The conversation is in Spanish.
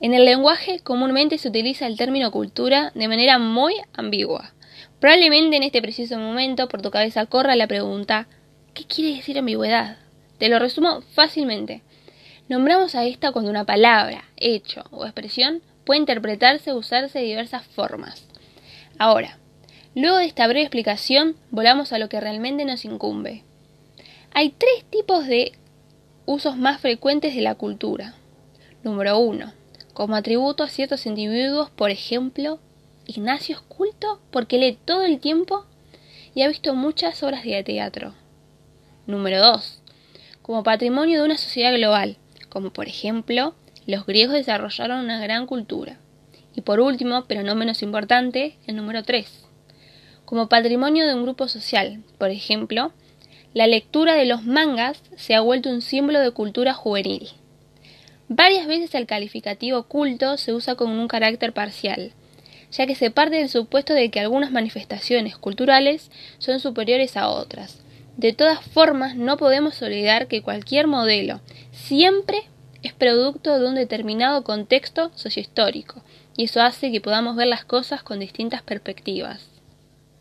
En el lenguaje comúnmente se utiliza el término cultura de manera muy ambigua. Probablemente en este preciso momento por tu cabeza corra la pregunta ¿qué quiere decir ambigüedad? Te lo resumo fácilmente. Nombramos a esta cuando una palabra, hecho o expresión puede interpretarse o usarse de diversas formas. Ahora, luego de esta breve explicación, volamos a lo que realmente nos incumbe. Hay tres tipos de usos más frecuentes de la cultura. Número uno, como atributo a ciertos individuos, por ejemplo, Ignacio es culto porque lee todo el tiempo y ha visto muchas obras de teatro. Número 2. Como patrimonio de una sociedad global, como por ejemplo, los griegos desarrollaron una gran cultura. Y por último, pero no menos importante, el número 3. Como patrimonio de un grupo social, por ejemplo, la lectura de los mangas se ha vuelto un símbolo de cultura juvenil. Varias veces el calificativo culto se usa con un carácter parcial, ya que se parte del supuesto de que algunas manifestaciones culturales son superiores a otras. De todas formas, no podemos olvidar que cualquier modelo siempre es producto de un determinado contexto sociohistórico, y eso hace que podamos ver las cosas con distintas perspectivas.